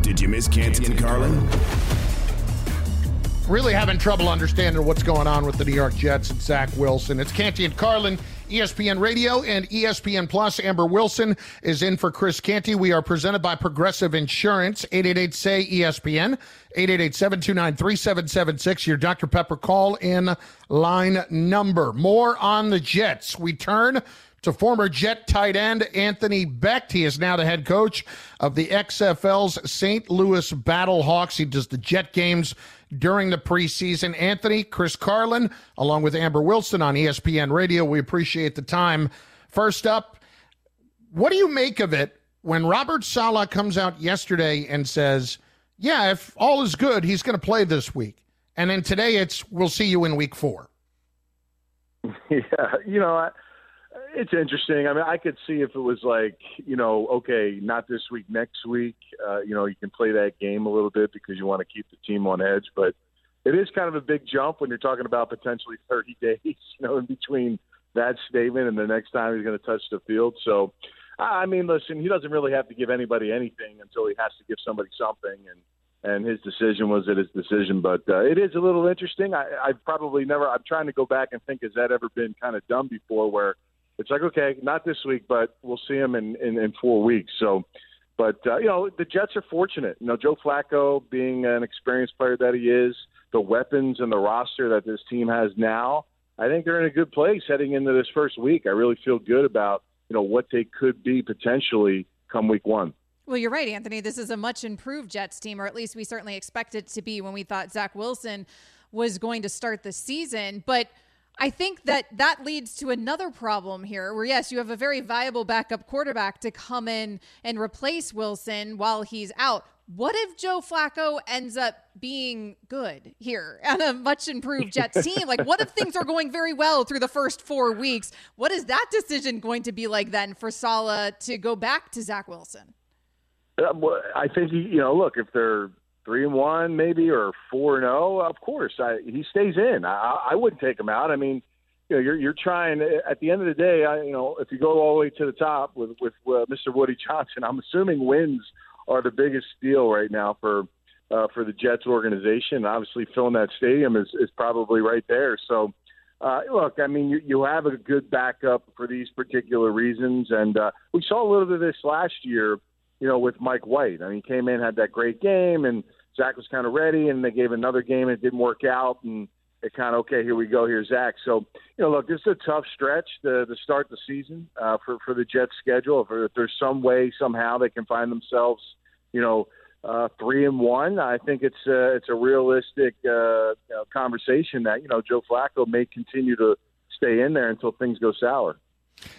Did you miss Canty and Carlin? Really having trouble understanding what's going on with the New York Jets and Zach Wilson. It's Canty and Carlin, ESPN Radio and ESPN Plus. Amber Wilson is in for Chris Canty. We are presented by Progressive Insurance, 888 say ESPN, 888 729 3776. Your Dr. Pepper call in line number. More on the Jets. We turn to former Jet tight end Anthony Becht. He is now the head coach of the XFL's St. Louis Battlehawks. He does the Jet games during the preseason. Anthony, Chris Carlin, along with Amber Wilson on ESPN Radio. We appreciate the time. First up, what do you make of it when Robert Saleh comes out yesterday and says, yeah, if all is good, he's going to play this week. And then today it's, we'll see you in week four. Yeah, you know, I, it's interesting. I mean, I could see if it was like, you know, okay, not this week, next week. Uh, you know, you can play that game a little bit because you want to keep the team on edge. But it is kind of a big jump when you're talking about potentially 30 days, you know, in between that statement and the next time he's going to touch the field. So, I mean, listen, he doesn't really have to give anybody anything until he has to give somebody something, and and his decision was his decision. But uh, it is a little interesting. I, I've probably never. I'm trying to go back and think, has that ever been kind of done before, where it's like okay, not this week, but we'll see him in in, in four weeks. So, but uh, you know, the Jets are fortunate. You know, Joe Flacco being an experienced player that he is, the weapons and the roster that this team has now, I think they're in a good place heading into this first week. I really feel good about you know what they could be potentially come week one. Well, you're right, Anthony. This is a much improved Jets team, or at least we certainly expect it to be when we thought Zach Wilson was going to start the season. But I think that that leads to another problem here where, yes, you have a very viable backup quarterback to come in and replace Wilson while he's out. What if Joe Flacco ends up being good here on a much improved Jets team? Like, what if things are going very well through the first four weeks? What is that decision going to be like then for Saleh to go back to Zach Wilson? Uh, I think, you know, look, if they're three and one maybe or four and zero, of course I, he stays in. I, I wouldn't take him out. I mean, you know, you're you're trying. At the end of the day, I, you know, if you go all the way to the top with with uh, Mr. Woody Johnson, I'm assuming wins are the biggest deal right now for uh, for the Jets organization. Obviously, filling that stadium is is probably right there. So. Uh, look, I mean, you, you have a good backup for these particular reasons, and uh, we saw a little bit of this last year you know, with Mike White. I mean, he came in, had that great game, and Zach was kind of ready, and they gave another game, and it didn't work out, and it kind of okay, here we go, here's Zach. So, you know, look, this is a tough stretch to, to start the season uh, for for the Jets' schedule. If, if there's some way somehow they can find themselves, you know, uh, three and one, I think it's uh, it's a realistic uh, you know, conversation that you know Joe Flacco may continue to stay in there until things go sour.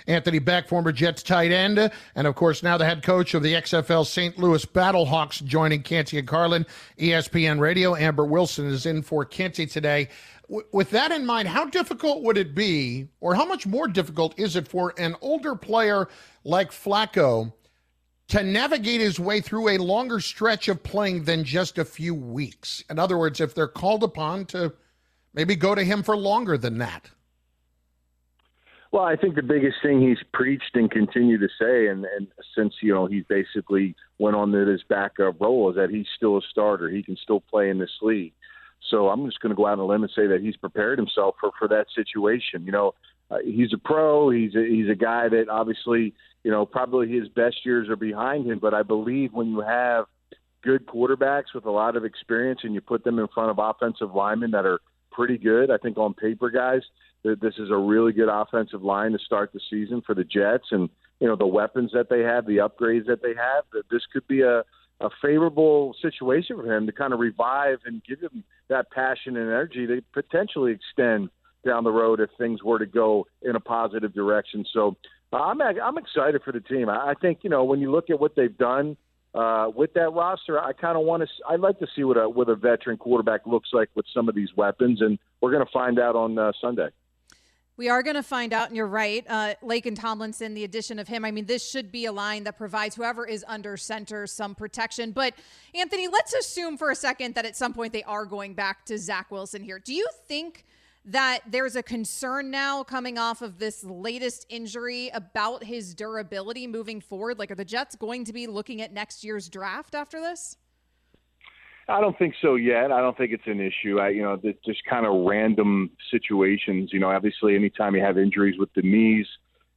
Anthony Becht, former Jets tight end, and of course now the head coach of the XFL St. Louis Battlehawks, joining Canty and Carlin, ESPN Radio. Amber Wilson is in for Canty today. W- with that in mind, how difficult would it be, or how much more difficult is it for an older player like Flacco to navigate his way through a longer stretch of playing than just a few weeks? In other words, if they're called upon to maybe go to him for longer than that. Well, I think the biggest thing he's preached and continue to say, and, and since you know he's basically went on to this backup role, is that he's still a starter. He can still play in this league. So I'm just going to go out on a limb and say that he's prepared himself for for that situation. You know, uh, he's a pro. He's a, he's a guy that obviously you know probably his best years are behind him. But I believe when you have good quarterbacks with a lot of experience and you put them in front of offensive linemen that are pretty good, I think on paper, guys this is a really good offensive line to start the season for the Jets, and you know the weapons that they have, the upgrades that they have. That this could be a a favorable situation for him to kind of revive and give him that passion and energy to potentially extend down the road if things were to go in a positive direction. So uh, I'm I'm excited for the team. I think you know when you look at what they've done uh, with that roster, I kind of want to. I'd like to see what a what a veteran quarterback looks like with some of these weapons, and we're going to find out on uh, Sunday. We are going to find out, and you're right. Uh, and Tomlinson, the addition of him, I mean, this should be a line that provides whoever is under center some protection. But, Anthony, let's assume for a second that at some point they are going back to Zach Wilson here. Do you think that there's a concern now coming off of this latest injury about his durability moving forward? Like, are the Jets going to be looking at next year's draft after this? I don't think so yet. I don't think it's an issue. I, you know, just kind of random situations. You know, obviously, anytime you have injuries with the knees,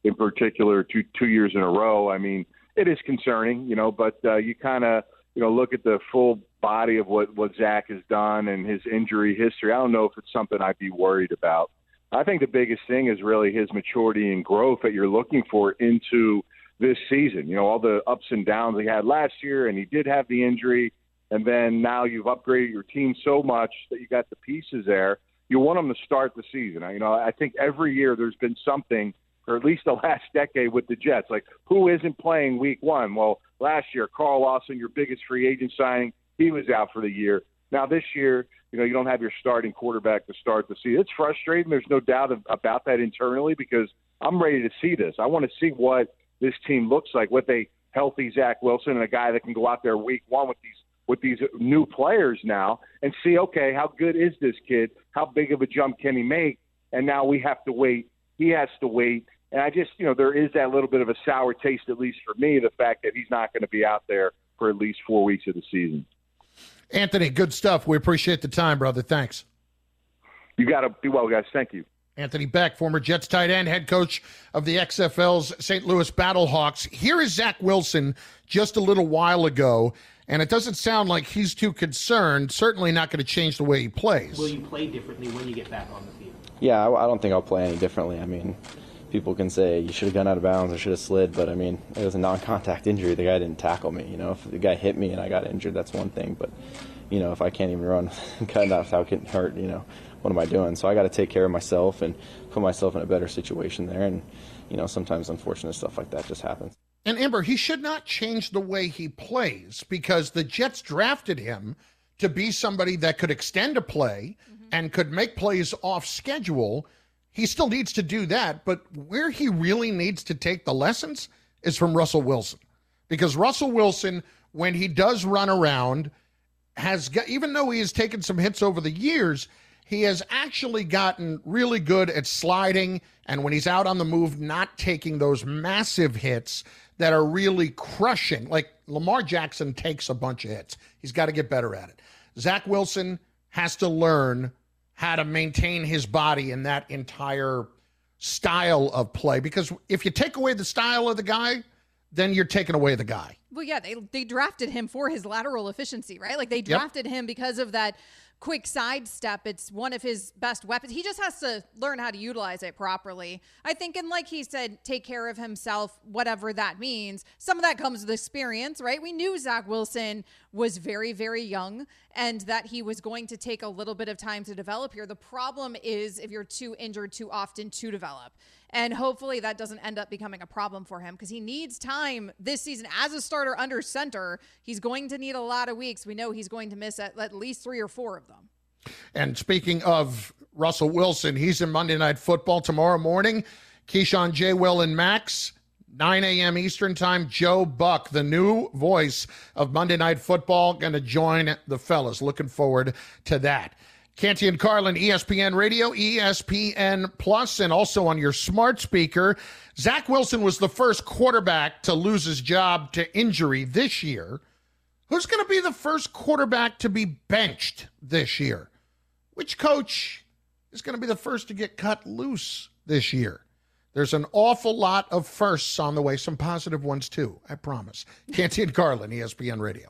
in particular, two two years in a row, I mean, it is concerning. You know, but uh, you kind of you know look at the full body of what what Zach has done and his injury history. I don't know if it's something I'd be worried about. I think the biggest thing is really his maturity and growth that you're looking for into this season. You know, all the ups and downs he had last year, and he did have the injury and then now you've upgraded your team so much that you got the pieces there. You want them to start the season. You know, I think every year there's been something, or at least the last decade with the Jets. Like, who isn't playing Week One? Well, last year, Carl Lawson, your biggest free agent signing, he was out for the year. Now this year, you know, you don't have your starting quarterback to start the season. It's frustrating. There's no doubt about that internally because I'm ready to see this. I want to see what this team looks like with a healthy Zach Wilson and a guy that can go out there week one with these with these new players now and see, okay, how good is this kid? How big of a jump can he make? And now we have to wait. He has to wait. And I just, you know, there is that little bit of a sour taste, at least for me, the fact that he's not going to be out there for at least four weeks of the season. Anthony, good stuff. We appreciate the time, brother. Thanks. You got to be well, guys. Thank you. Anthony Becht, former Jets tight end, head coach of the XFL's St. Louis Battlehawks. Here is Zach Wilson just a little while ago and it doesn't sound like he's too concerned. Certainly not going to change the way he plays. Will you play differently when you get back on the field? Yeah, I, I don't think I'll play any differently. I mean, people can say you should have gone out of bounds or should have slid, but I mean, it was a non-contact injury. The guy didn't tackle me. You know, if the guy hit me and I got injured, that's one thing. But you know, if I can't even run, cut off how getting hurt, you know, what am I doing? So I got to take care of myself and put myself in a better situation there. And you know, sometimes unfortunate stuff like that just happens. And Amber, he should not change the way he plays because the Jets drafted him to be somebody that could extend a play mm-hmm. and could make plays off schedule. He still needs to do that, but where he really needs to take the lessons is from Russell Wilson. Because Russell Wilson, when he does run around, has got, even though he has taken some hits over the years, he has actually gotten really good at sliding and when he's out on the move, not taking those massive hits that are really crushing. Like Lamar Jackson takes a bunch of hits. He's got to get better at it. Zach Wilson has to learn how to maintain his body in that entire style of play because if you take away the style of the guy, then you're taking away the guy. Well, yeah, they they drafted him for his lateral efficiency, right? Like they drafted yep. him because of that quick sidestep. It's one of his best weapons. He just has to learn how to utilize it properly. I think, and like he said, take care of himself, whatever that means. Some of that comes with experience, right? We knew Zach Wilson was very, very young and that he was going to take a little bit of time to develop here. The problem is if you're too injured too often to develop. And hopefully that doesn't end up becoming a problem for him because he needs time this season as a starter under center. He's going to need a lot of weeks. We know he's going to miss at, at least three or four of them. And speaking of Russell Wilson, he's in Monday Night Football tomorrow morning. Keyshawn J. Will and Max, 9 a.m. Eastern Time. Joe Buck, the new voice of Monday Night Football, going to join the fellas. Looking forward to that. Canty and Carlin, ESPN Radio, ESPN Plus, and also on your smart speaker. Zach Wilson was the first quarterback to lose his job to injury this year. Who's going to be the first quarterback to be benched this year? Which coach is going to be the first to get cut loose this year? There's an awful lot of firsts on the way, some positive ones too, I promise. Canty and Carlin, ESPN Radio.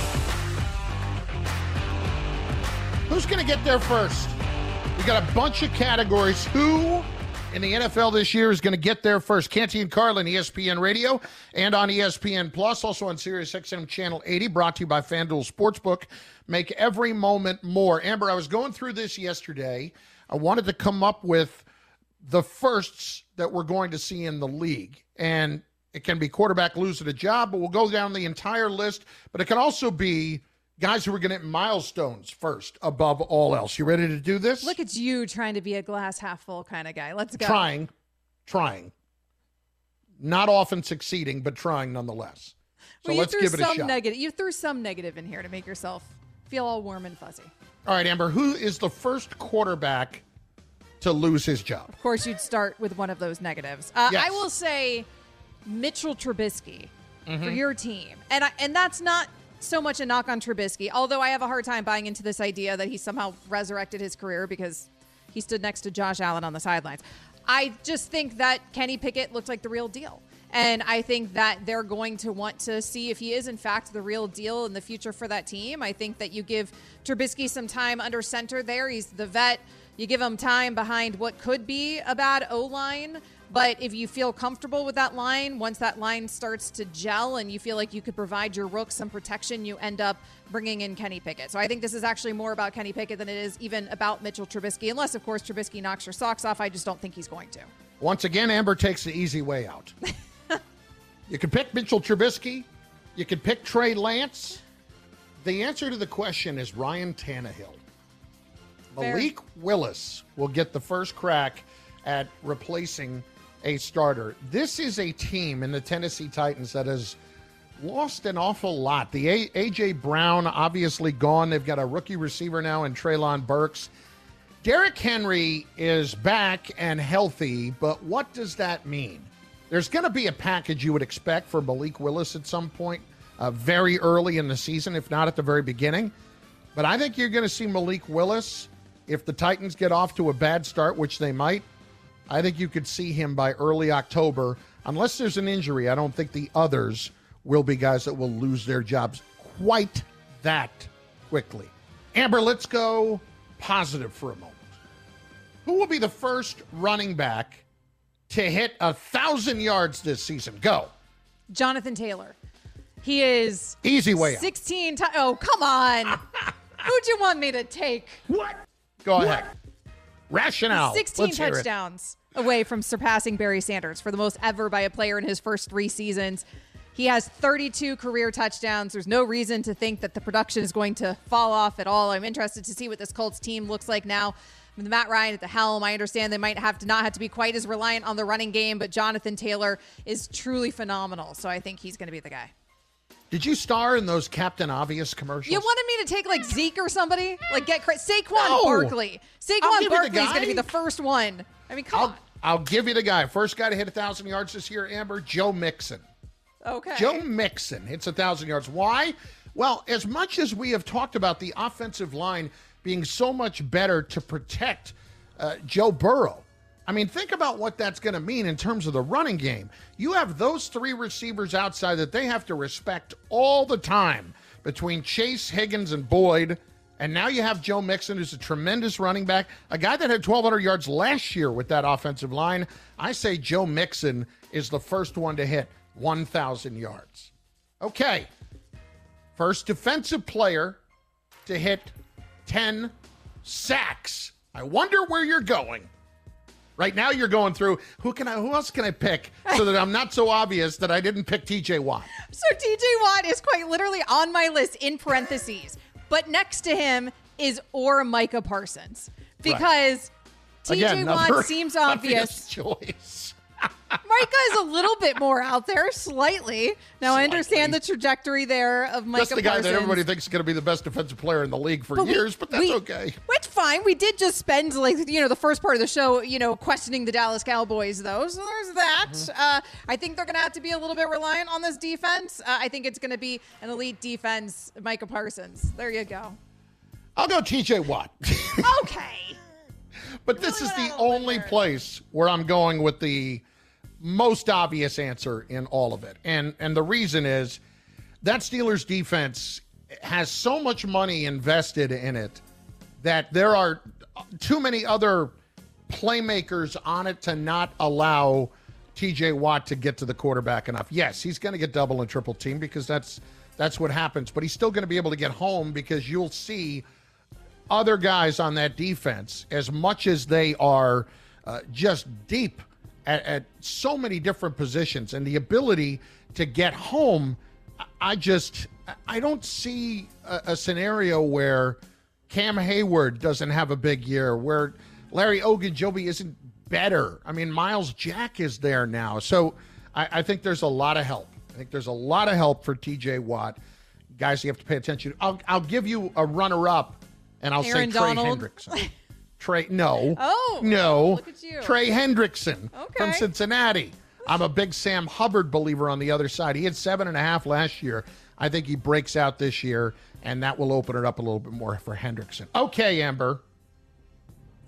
Who's going to get there first? We got a bunch of categories. Who in the NFL this year is going to get there first? Canty and Carlin, ESPN Radio, and on ESPN Plus, also on Sirius XM Channel 80, brought to you by FanDuel Sportsbook. Make every moment more. Amber, I was going through this yesterday. I wanted to come up with the firsts that we're going to see in the league. And it can be quarterback losing a job, but we'll go down the entire list. But it can also be guys who are going to hit milestones first above all else. You ready to do this? Look at you trying to be a glass half full kind of guy. Let's go. Trying, trying. Not often succeeding, but trying nonetheless. So well, let's give it a some shot. Negative. You threw some negative in here to make yourself feel all warm and fuzzy. All right, Amber, who is the first quarterback to lose his job? Of course, you'd start with one of those negatives. Uh, Yes. I will say Mitchell Trubisky Mm-hmm. for your team, and I, and that's not so much a knock on Trubisky. Although I have a hard time buying into this idea that he somehow resurrected his career because he stood next to Josh Allen on the sidelines. I just think that Kenny Pickett looked like the real deal. And I think that they're going to want to see if he is, in fact, the real deal in the future for that team. I think that you give Trubisky some time under center there. He's the vet. You give him time behind what could be a bad O line. But if you feel comfortable with that line, once that line starts to gel and you feel like you could provide your rook some protection, you end up bringing in Kenny Pickett. So I think this is actually more about Kenny Pickett than it is even about Mitchell Trubisky, unless, of course, Trubisky knocks your socks off. I just don't think he's going to. Once again, Amber takes the easy way out. you can pick Mitchell Trubisky. You can pick Trey Lance. The answer to the question is Ryan Tannehill. Fair. Malik Willis will get the first crack at replacing a starter. This is a team in the Tennessee Titans that has lost an awful lot. The AJ Brown obviously gone. They've got a rookie receiver now in Treylon Burks. Derrick Henry is back and healthy, but what does that mean? There's going to be a package you would expect for Malik Willis at some point, uh, very early in the season, if not at the very beginning. But I think you're going to see Malik Willis if the Titans get off to a bad start, which they might. I think you could see him by early October. Unless there's an injury, I don't think the others will be guys that will lose their jobs quite that quickly. Amber, let's go positive for a moment. Who will be the first running back to hit a thousand yards this season? Go. Jonathan Taylor. He is Easy way out. 16 times. Oh, come on. Who'd you want me to take? What? Go ahead. Rationale. 16 Let's touchdowns away from surpassing Barry Sanders for the most ever by a player in his first three seasons. He has 32 career touchdowns. There's no reason to think that the production is going to fall off at all. I'm interested to see what this Colts team looks like now. With Matt Ryan at the helm, I understand they might have to not have to be quite as reliant on the running game, but Jonathan Taylor is truly phenomenal. So I think he's going to be the guy. Did you star in those Captain Obvious commercials? You wanted me to take like Zeke or somebody? Like get cra- Saquon No. Barkley. Saquon give Barkley is going to be the first one. I mean, come I'll, on. I'll give you the guy. First guy to hit a thousand yards this year, Amber, Joe Mixon. Okay. Joe Mixon hits a thousand yards. Why? Well, as much as we have talked about the offensive line being so much better to protect uh, Joe Burrow, I mean, think about what that's going to mean in terms of the running game. You have those three receivers outside that they have to respect all the time between Chase, Higgins, and Boyd. And now you have Joe Mixon, who's a tremendous running back, a guy that had 1,200 yards last year with that offensive line. I say Joe Mixon is the first one to hit 1,000 yards. Okay. First defensive player to hit 10 sacks. I wonder where you're going. Right now, you're going through who can I, who else can I pick so that I'm not so obvious that I didn't pick T.J. Watt. So TJ Watt is quite literally on my list in parentheses, but next to him is or Micah Parsons because TJ Again, Watt seems obvious obvious. choice. Micah is a little bit more out there, slightly. Now I understand the trajectory there of Micah Just the guy Parsons. that everybody thinks is going to be the best defensive player in the league for But we- years, but that's we- okay. Which fine. We did just spend like you know the first part of the show, you know, questioning the Dallas Cowboys though. So there's that. Mm-hmm. Uh, I think they're going to have to be a little bit reliant on this defense. Uh, I think it's going to be an elite defense. Micah Parsons. There you go. I'll go TJ Watt. Okay. but this Really is the out on a limb only place where I'm going with the most obvious answer in all of it. And and the reason is that Steelers defense has so much money invested in it that there are too many other playmakers on it to not allow TJ Watt to get to the quarterback enough. Yes, he's going to get double and triple team because that's that's what happens, but he's still going to be able to get home because you'll see other guys on that defense as much as they are uh, just deep at, at so many different positions and the ability to get home I- just i don't see a, a scenario where cam heyward doesn't have a big year where larry ogunjobi isn't better i mean myles jack is there now so I, I think there's a lot of help i think there's a lot of help for tj watt guys you have to pay attention to. i'll, I'll give you a runner-up and I'll Aaron say Trey Donald? Hendrickson. Trey, no. Oh, no. look at you. Trey Hendrickson from Cincinnati. I'm a big Sam Hubbard believer on the other side. He had seven and a half last year. I think he breaks out this year, and that will open it up a little bit more for Hendrickson. Okay, Amber.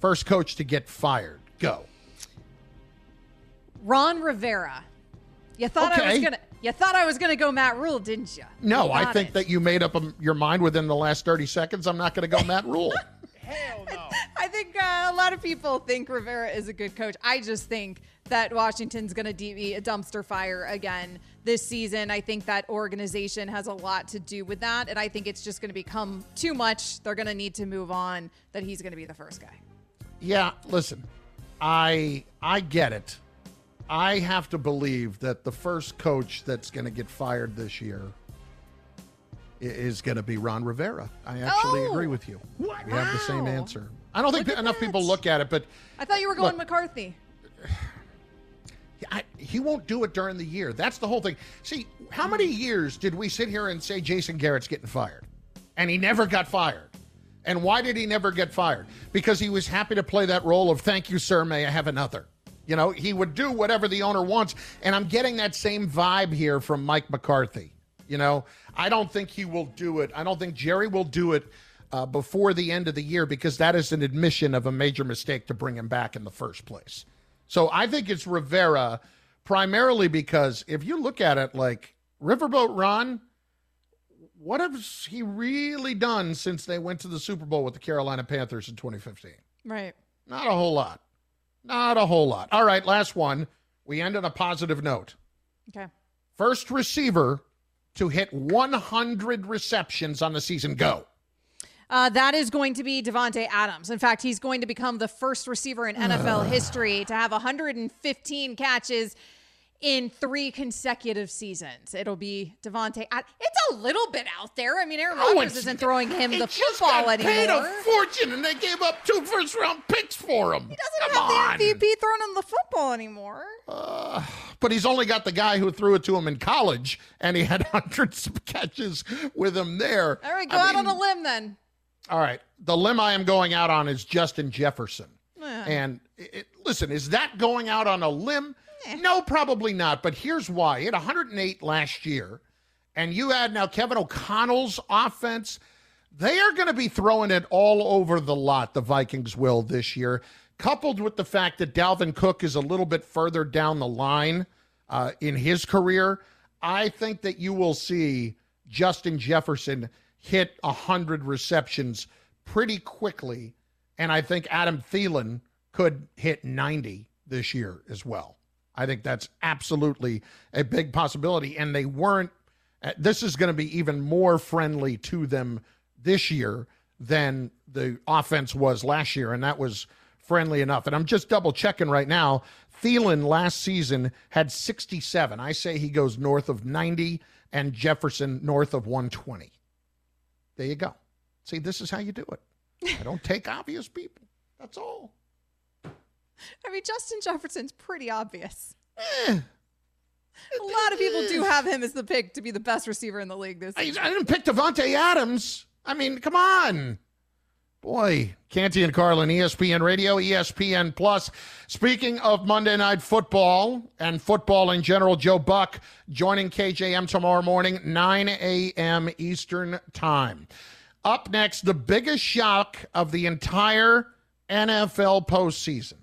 First coach to get fired. Go. Ron Rivera. You thought I was gonna. You thought I was gonna go Matt Rhule, didn't you? No, I think it. that you made up um, your mind within the last 30 seconds. I'm not going to go Matt Rhule. I think uh, a lot of people think Rivera is a good coach. I just think that Washington's going to be a dumpster fire again this season. I think that organization has a lot to do with that, and I think it's just going to become too much. They're going to need to move on. That he's going to be the first guy. Yeah, listen, I I get it. I have to believe that the first coach that's going to get fired this year is going to be Ron Rivera. I actually Oh! agree with you. We have the same answer. I don't think enough people look at it, but I thought you were going Look. McCarthy. I, he won't do it during the year. That's the whole thing. See, how many hmm. years did we sit here and say Jason Garrett's getting fired? And he never got fired. And why did he never get fired? Because he was happy to play that role of thank you, sir, may I have another. You know, he would do whatever the owner wants. And I'm getting that same vibe here from Mike McCarthy. You know, I don't think he will do it. I don't think Jerry will do it uh, before the end of the year because that is an admission of a major mistake to bring him back in the first place. So I think it's Rivera primarily because if you look at it like Riverboat Ron, what has he really done since they went to the Super Bowl with the Carolina Panthers in 2015? Right. Not a whole lot. Not a whole lot. All right, last one. We end on a positive note. Okay. First receiver to hit 100 receptions on the season. Go. Uh, that is going to be Davante Adams. In fact, he's going to become the first receiver in NFL history to have 115 catches in three consecutive seasons. It'll be Davante. Ad- it's a little bit out there. I mean, Aaron Rodgers isn't throwing him the football got paid anymore. a fortune, and they gave up two first round picks for him. he doesn't Come have on. the MVP thrown him the football anymore. but he's only got the guy who threw it to him in college, and he had hundreds of catches with him there. All right, go I out mean, on a limb then. All right, the limb I am going out on is Justin Jefferson. Yeah. And it, listen, is that going out on a limb? No, probably not. But here's why: he had 108 last year, and you add now Kevin O'Connell's offense, they are going to be throwing it all over the lot, the Vikings will this year, coupled with the fact that Dalvin Cook is a little bit further down the line uh, in his career. I think that you will see Justin Jefferson hit 100 receptions pretty quickly. And I think Adam Thielen could hit 90 this year as well. I think that's absolutely a big possibility. And they weren't, uh, this is going to be even more friendly to them this year than the offense was last year. And that was friendly enough. And I'm just double checking right now. Thielen last season had 67. I say he goes north of 90 and Jefferson north of 120. There you go. See, this is how you do it. I don't take obvious people. That's all. I mean, Justin Jefferson's pretty obvious. Eh, A lot of people do have him as the pick to be the best receiver in the league this I. I didn't pick Davante Adams. I mean, come on. Boy, Canty and Carlin, ESPN Radio, ESPN Plus. Speaking of Monday Night Football and football in general, Joe Buck joining KJM tomorrow morning, 9 a.m. Eastern Time. Up next, the biggest shock of the entire NFL postseason.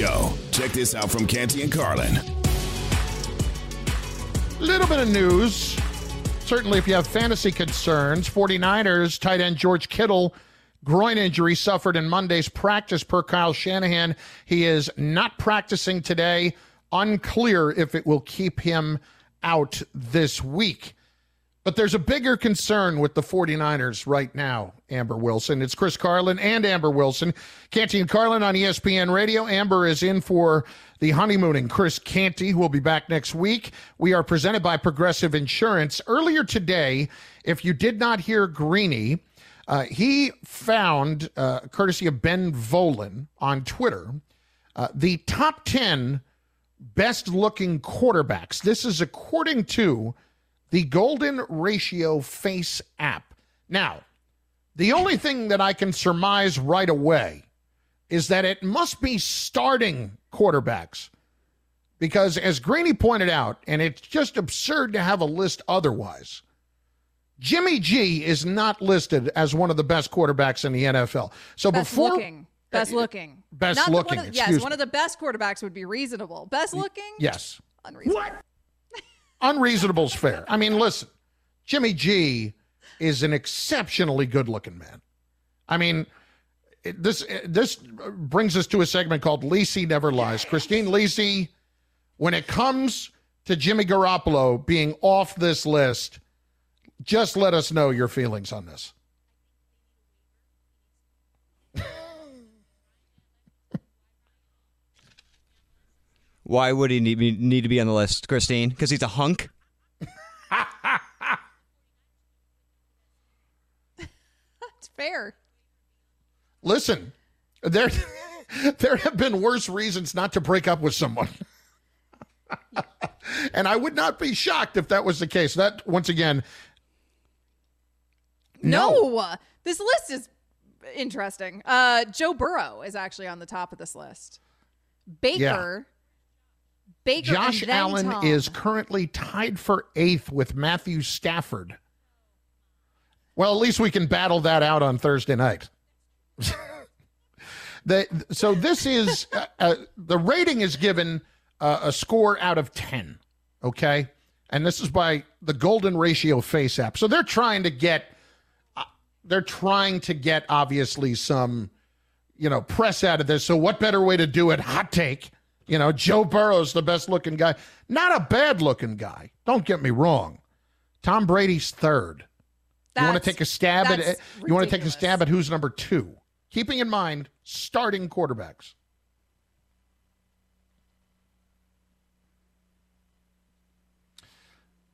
Yo, check this out from Canty and Carlin. Little bit of news. Certainly, if you have fantasy concerns, 49ers tight end George Kittle, groin injury suffered in Monday's practice per Kyle Shanahan. He is not practicing today. Unclear if it will keep him out this week. But there's a bigger concern with the 49ers right now, Amber Wilson. It's Chris Carlin and Amber Wilson. Canty and Carlin on ESPN Radio. Amber is in for the honeymooning Chris Canty, will be back next week. We are presented by Progressive Insurance. Earlier today, if you did not hear Greeny, uh, he found, uh, courtesy of Ben Volin on Twitter, uh, the top 10 best looking quarterbacks. This is according to the Golden Ratio Face app. Now, the only thing that I can surmise right away is that it must be starting quarterbacks. Because as Greeny pointed out, and it's just absurd to have a list otherwise, Jimmy G is not listed as one of the best quarterbacks in the NFL. So Best before looking. Best uh, looking. Best Not the- looking, One of, yes, excuse one of the best quarterbacks would be reasonable. Best looking? Yes. Unreasonable. Unreasonable's fair. I mean, listen, Jimmy G is an exceptionally good looking man. I mean, this this brings us to a segment called Lisi Never Lies. Christine Lisi, when it comes to Jimmy Garoppolo being off this list, just let us know your feelings on this. Why would he need, need to be on the list, Christine? Because he's a hunk? It's fair. Listen, there there have been worse reasons not to break up with someone. and I would not be shocked if that was the case. That once again No. This list is interesting. Uh, Joe Burrow is actually on the top of this list. Baker. Baker. Josh Allen Tom. is currently tied for eighth with Matthew Stafford. Well, at least we can battle that out on Thursday night. the, so this is uh, uh, the rating is given uh, a score out of 10. Okay. And this is by the Golden Ratio Face app. So they're trying to get, uh, they're trying to get obviously some, you know, press out of this. So what better way to do it? Hot take. You know, Joe Burrow's the best looking guy. Not a bad looking guy. Don't get me wrong. Tom Brady's third. you want to take a stab at that's it? You want to take a stab at who's number two? Keeping in mind starting quarterbacks.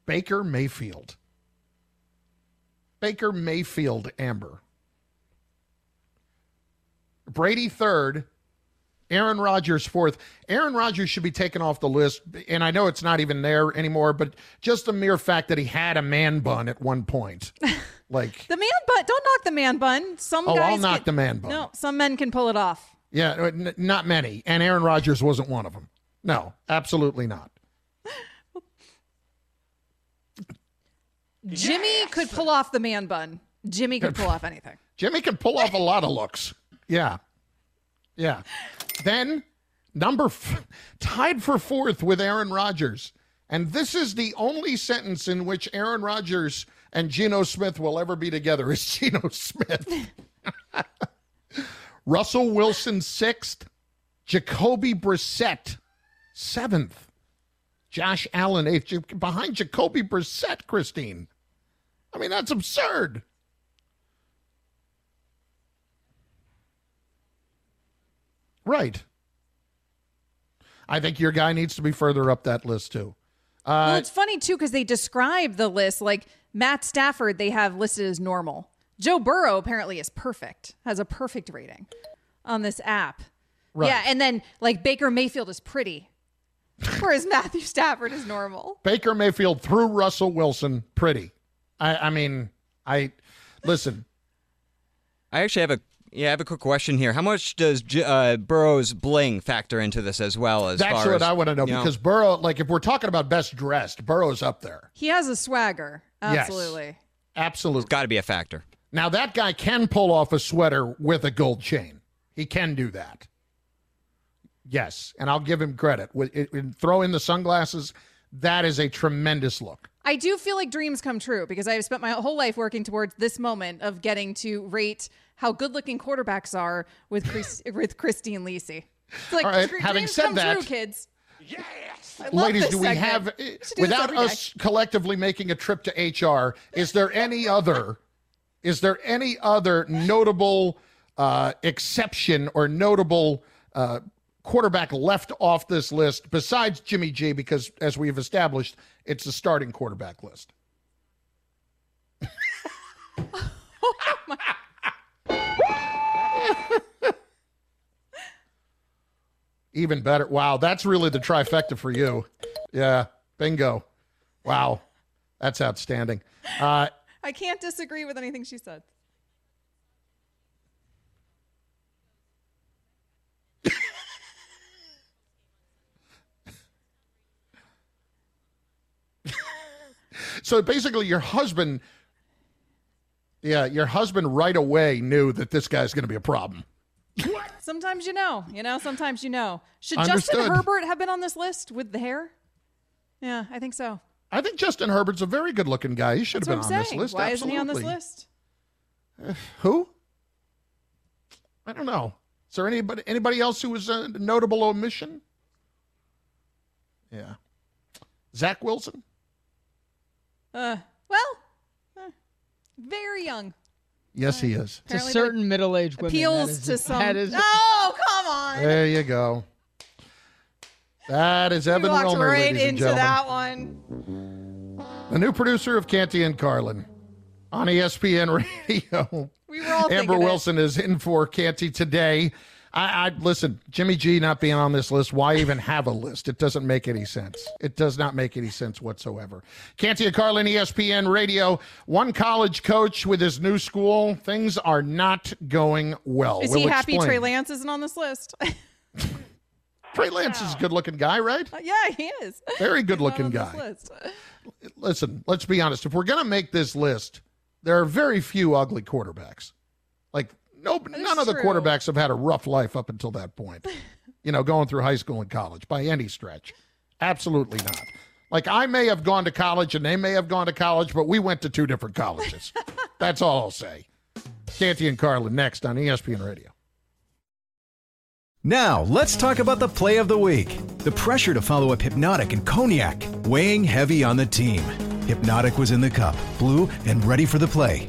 Baker Mayfield. Baker Mayfield, Amber. Brady third. Aaron Rodgers fourth. Aaron Rodgers should be taken off the list, and I know it's not even there anymore, but just the mere fact that he had a man bun at one point. Like, The man bun. Don't knock the man bun. Some Oh, guys. I'll knock can- the man bun. No, some men can pull it off. yeah, uh, n- not many. And Aaron Rodgers wasn't one of them. No, absolutely not. Jimmy could pull off the man bun. Jimmy could pull off anything. Jimmy can pull off a lot of looks. Yeah. Yeah. Then number f- tied for fourth with Aaron Rodgers. And this is the only sentence in which Aaron Rodgers and Geno Smith will ever be together is Geno Smith. Russell Wilson sixth, Jacoby Brissett seventh, Josh Allen eighth, behind Jacoby Brissett, Christine. I mean, that's absurd. Right. I think your guy needs to be further up that list too. well, Uh, it's funny too because they describe the list like Matt Stafford. They have listed as normal. Joe Burrow apparently is perfect. Has a perfect rating on this app. Right. Yeah, and then like Baker Mayfield is pretty, whereas Matthew Stafford is normal. Baker Mayfield through Russell Wilson, pretty. I, I mean, I listen. I actually have a yeah, I have a quick question here. How much does J- uh, Burrow's bling factor into this as well as That's far what as, I want to know you because Burrow, like, if we're talking about best dressed, Burrow's up there. He has a swagger. Yes. Absolutely. Absolutely. got to be a factor. Now that guy can pull off a sweater with a gold chain. He can do that. Yes, and I'll give him credit. With it, it- throw in the sunglasses, that is a tremendous look. I do feel like dreams come true because I've spent my whole life working towards this moment of getting to rate how good-looking quarterbacks are with Chris, with Christine Lisi. It's like All right, dr- having said come that- true, kids. Yes, I love Ladies, this do we segment. have, We should do without every day. us collectively making a trip to HR, is there any other, is there any other notable uh, exception or notable uh, quarterback left off this list besides Jimmy G? Because as we've established, it's the starting quarterback list. Even better. Wow, that's really the trifecta for you. Yeah, bingo. Wow, that's outstanding. Uh, I can't disagree with anything she said. So basically, your husband, yeah, your husband right away knew that this guy's going to be a problem. Sometimes you know, you know. Sometimes you know. Should Understood. Justin Herbert have been on this list with the hair? Yeah, I think so. I think Justin Herbert's a very good-looking guy. He should That's have been on saying. this list. Why isn't he on this Absolutely. list? Eh, who? I don't know. Is there anybody anybody else who was a notable omission? Yeah. Zach Wilson? Uh, well, uh, very young. Yes, he is. To Apparently certain middle-aged women, that Appeals is- to some. That is, oh, come on. There you go. That is You Evan walked Wilmer, right ladies and into gentlemen. that one. The new producer of Canty and Carlin on ESPN Radio. We were all Amber thinking it. Wilson is in for Canty today. I, I listen, Jimmy G not being on this list. Why even have a list? It doesn't make any sense. It does not make any sense whatsoever. Canty and Carlin, ESPN Radio. One college coach with his new school. Things are not going well. Is We'll he happy explain. Trey Lance isn't on this list? Trey Lance is a good-looking guy, right? Uh, yeah, he is. Very not on guy. listen, let's be honest. If we're going to make this list, there are very few ugly quarterbacks. Like no, none of the true. quarterbacks have had a rough life up until that point. you know, going through high school and college by any stretch. Absolutely not. Like I may have gone to college and they may have gone to college, but we went to two different colleges. That's all I'll say. Canty and Carlin next on ESPN Radio. Now, let's talk about the play of the week. The pressure to follow up Hpnotiq and Cognac, weighing heavy on the team. Hpnotiq was in the cup, blue, and ready for the play.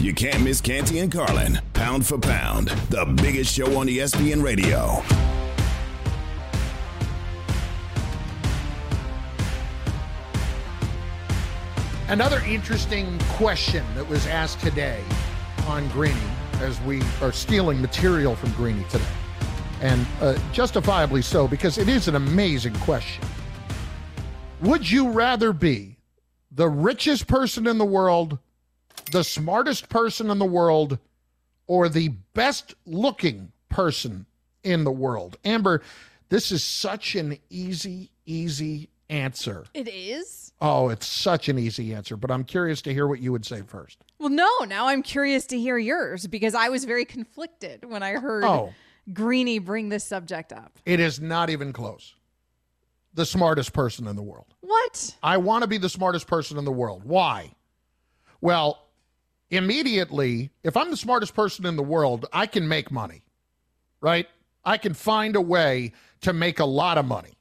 You can't miss Canty and Carlin. Pound for pound, the biggest show on ESPN Radio. Another interesting question that was asked today on Greeny as we are stealing material from Greeny today. And uh, justifiably so, because it is an amazing question. Would you rather be the richest person in the world, the smartest person in the world, or the best looking person in the world? Amber, this is such an easy, easy answer. It is? Oh, it's such an easy answer, but I'm curious to hear what you would say first. Well, no, now I'm curious to hear yours because I was very conflicted when I heard Oh. Greeny bring this subject up. It is not even close. The smartest person in the world. What? I want to be the smartest person in the world. Why? Well, immediately, if I'm the smartest person in the world, I can make money, right? I can find a way to make a lot of money.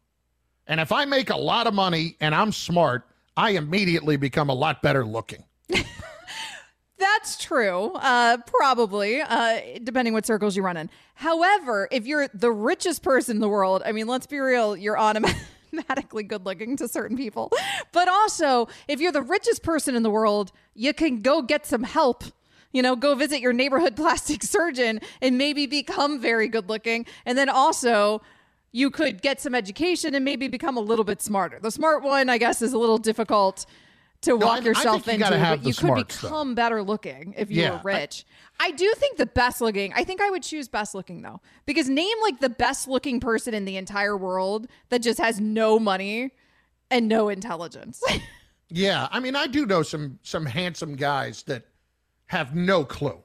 And if I make a lot of money and I'm smart, I immediately become a lot better looking. That's true. Uh, probably, uh, depending what circles you run in. However, if you're the richest person in the world, I mean, let's be real, you're automatically good looking to certain people. But also, if you're the richest person in the world, you can go get some help. You know, go visit your neighborhood plastic surgeon and maybe become very good looking. And then also, you could get some education and maybe become a little bit smarter. The smart one, I guess, is a little difficult to No, walk I yourself think you into, have but you could become better looking if you Yeah, were I- rich. I, do think the best looking. I think I would choose best looking though, because name like the best looking person in the entire world that just has no money and no intelligence. Yeah, I mean, I do know some some handsome guys that have no clue,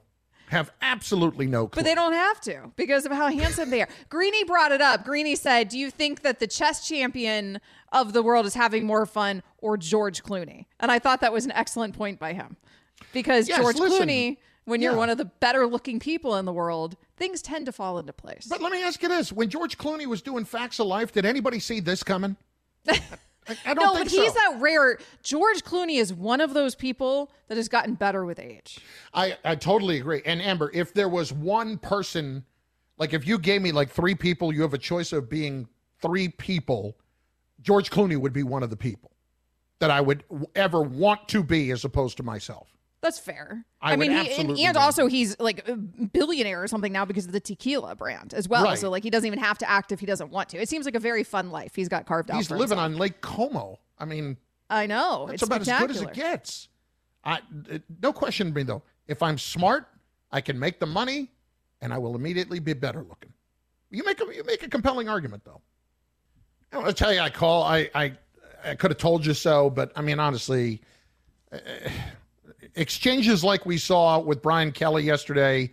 have absolutely no clue. But they don't have to because of how handsome they are. Greeny brought it up. Greeny said, Do you think that the chess champion of the world is having more fun or George Clooney? And I thought that was an excellent point by him. Because Yes, George listen. Clooney, when you're Yeah. one of the better looking people in the world, things tend to fall into place. But let me ask you this: When George Clooney was doing Facts of Life, did anybody see this coming? I, I don't no, think but he's so. that rare. George Clooney is one of those people that has gotten better with age. I, I totally agree. And Amber, if there was one person Like if you gave me like three people, you have a choice of being three people. George Clooney would be one of the people that I would ever want to be as opposed to myself. That's fair. I mean, he, and, and also he's like a billionaire or something now because of the tequila brand as well. Right. So like he doesn't even have to act if he doesn't want to. It seems like a very fun life he's got carved out. He's living himself. on Lake Como. I mean, I know. it's about as good as it gets. I, it- no question to me though. If I'm smart, I can make the money, and I will immediately be better looking. You make a you make a compelling argument though. I want to tell you, I call. I I, I could have told you so, but I mean, honestly, uh, exchanges like we saw with Brian Kelly yesterday.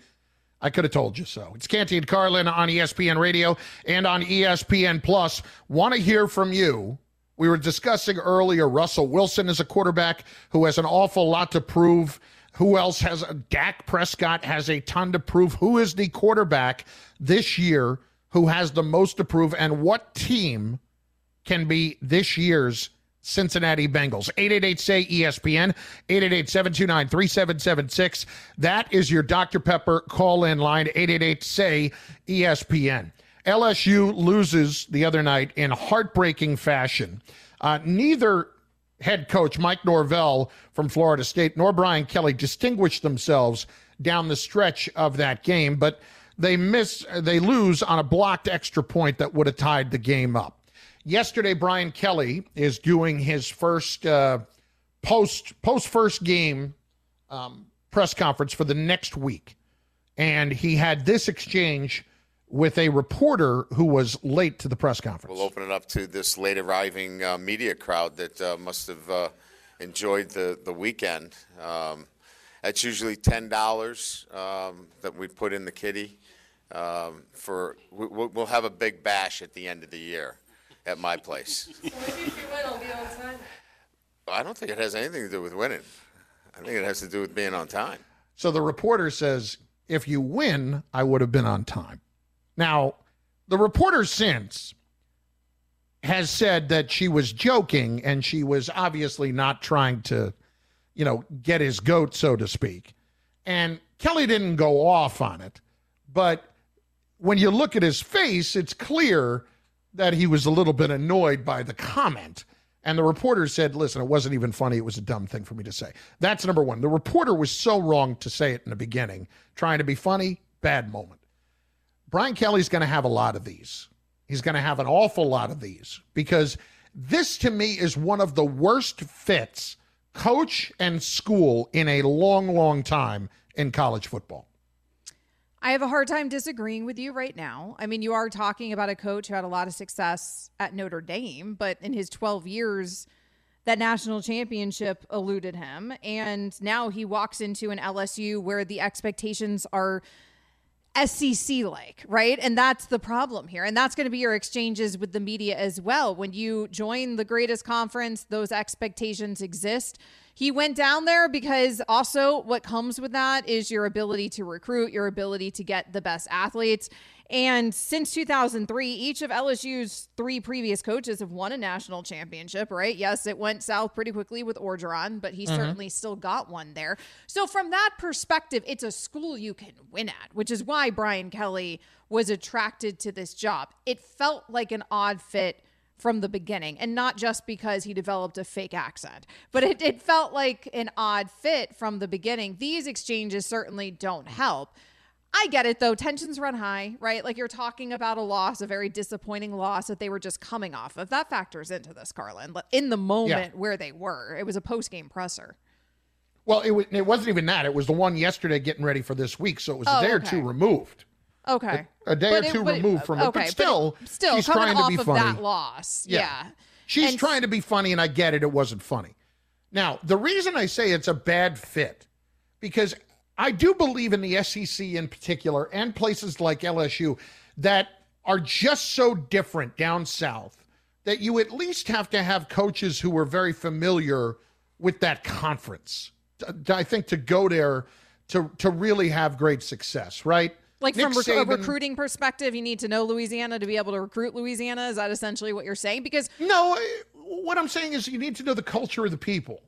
I could have told you so. It's Canty and Carlin on ESPN Radio and on ESPN Plus. Want to hear from you. We were discussing earlier Russell Wilson is a quarterback who has an awful lot to prove. Who else has a Dak Prescott has a ton to prove. Who is the quarterback this year who has the most to prove and what team can be this year's Cincinnati Bengals. 888 say ESPN, 888 729 3776. That is your Dr. Pepper call in line, 888 say ESPN. LSU loses the other night in heartbreaking fashion. Uh, neither head coach Mike Norvell from Florida State nor Brian Kelly distinguished themselves down the stretch of that game, but they miss they lose on a blocked extra point that would have tied the game up. Yesterday, Brian Kelly is doing his first uh, post post first game um, press conference for the next week, and he had this exchange with a reporter who was late to the press conference. We'll open it up to this late arriving uh, media crowd that uh, must have uh, enjoyed the, the weekend. Um, that's usually ten dollars um, that we put in the kitty. Um, for we, we'll have a big bash at the end of the year at my place. I don't think it has anything to do with winning. I think it has to do with being on time. So the reporter says, if you win, I would have been on time. Now, the reporter since has said that she was joking and she was obviously not trying to, you know, get his goat, so to speak. And Kelly didn't go off on it. But when you look at his face, it's clear that he was a little bit annoyed by the comment. And the reporter said, listen, it wasn't even funny. It was a dumb thing for me to say. That's number one. The reporter was so wrong to say it in the beginning. Trying to be funny, bad moment. Brian Kelly's going to have a lot of these. He's going to have an awful lot of these because this to me is one of the worst fits, coach and school, in a long, long time in college football. I have a hard time disagreeing with you right now. I mean, you are talking about a coach who had a lot of success at Notre Dame, but in his 12 years, that national championship eluded him. And now he walks into an LSU where the expectations are SEC like, right? And that's the problem here. And that's going to be your exchanges with the media as well. When you join the greatest conference, those expectations exist. He went down there because also what comes with that is your ability to recruit, your ability to get the best athletes. And since 2003, each of LSU's three previous coaches have won a national championship, right? Yes, it went south pretty quickly with Orgeron, but he Mhm. certainly still got one there. So, from that perspective, it's a school you can win at, which is why Brian Kelly was attracted to this job. It felt like an odd fit from the beginning, and not just because he developed a fake accent, but it, it felt like an odd fit from the beginning. These exchanges certainly don't help. I get it though. Tensions run high, right? Like you're talking about a loss, a very disappointing loss that they were just coming off of. That factors into this, Carlin. In the moment where they were, it was a post game presser. Well, it, wa- it wasn't even that. It was the one yesterday getting ready for this week. So it was a Oh, day or okay. two removed. Okay. A day But or two it- removed from it. okay, But still, it- still she's coming trying to off be of funny. that loss. Yeah. She's And- trying to be funny, and I get it. It wasn't funny. Now, the reason I say it's a bad fit, because I do believe in the SEC in particular and places like LSU that are just so different down south that you at least have to have coaches who are very familiar with that conference. I think to go there to to really have great success, right? Like Nick from rec- a recruiting perspective, you need to know Louisiana to be able to recruit Louisiana. Is that essentially what you're saying? Because no, what I'm saying is you need to know the culture of the people.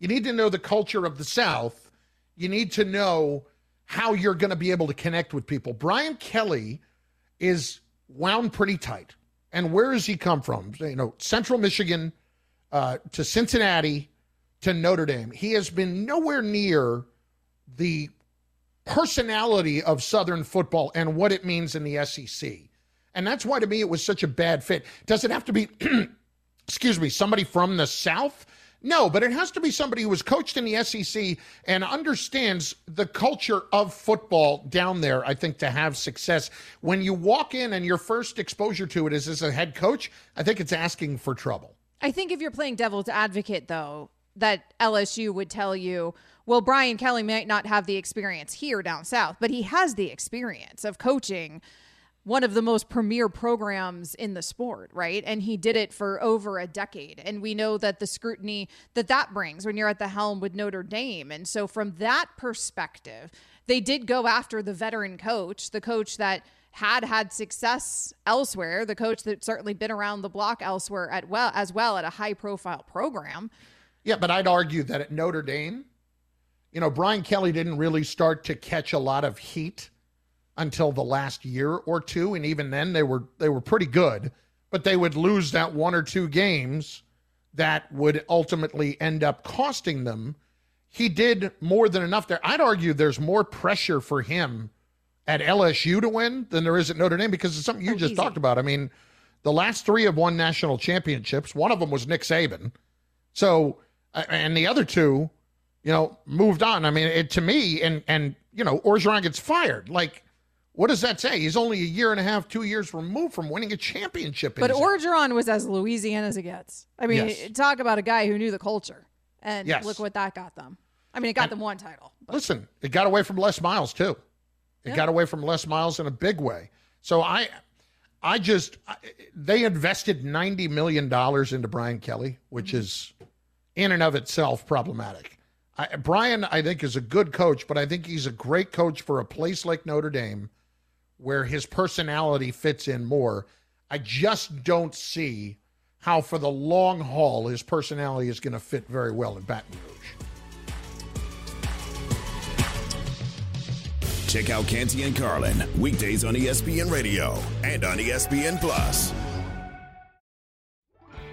You need to know the culture of the South. You need to know how you're going to be able to connect with people. Brian Kelly is wound pretty tight. And where does he come from? You know, Central Michigan uh, to Cincinnati to Notre Dame. He has been nowhere near the personality of Southern football and what it means in the SEC. And that's why to me it was such a bad fit. Does it have to be, excuse me, somebody from the South? No, but it has to be somebody who was coached in the SEC and understands the culture of football down there, I think, to have success. When you walk in and your first exposure to it is as a head coach, I think it's asking for trouble. I think if you're playing devil's advocate, though, that LSU would tell you, well, Brian Kelly might not have the experience here down south, but he has the experience of coaching one of the most premier programs in the sport, right? And he did it for over a decade. And we know that the scrutiny that that brings when you're at the helm with Notre Dame. And so, from that perspective, they did go after the veteran coach, the coach that had had success elsewhere, the coach that certainly been around the block elsewhere at well as well at a high profile program. Yeah, but I'd argue that at Notre Dame, you know, Brian Kelly didn't really start to catch a lot of heat until the last year or two, and even then they were they were pretty good, but they would lose that one or two games that would ultimately end up costing them. He did more than enough there. I'd argue there's more pressure for him at LSU to win than there is at Notre Dame because it's something you oh, just easy. talked about. I mean, the last three have won national championships. One of them was Nick Saban. So, and the other two, you know, moved on. I mean, it to me, and and you know, Orgeron gets fired. Like, what does that say? He's only a year and a half, two years removed from winning a championship. But Orgeron was as Louisiana as it gets. I mean, yes. talk about a guy who knew the culture, and yes. look what that got them. I mean, it got and them one title. But. Listen, it got away from Les Miles too. It yeah. got away from Les Miles in a big way. So I, I just they invested ninety million dollars into Brian Kelly, which mm-hmm. is in and of itself problematic. I, Brian, I think, is a good coach, but I think he's a great coach for a place like Notre Dame where his personality fits in more. I just don't see how, for the long haul, his personality is going to fit very well in Baton Rouge. Check out Canty and Carlin weekdays on ESPN Radio and on ESPN Plus.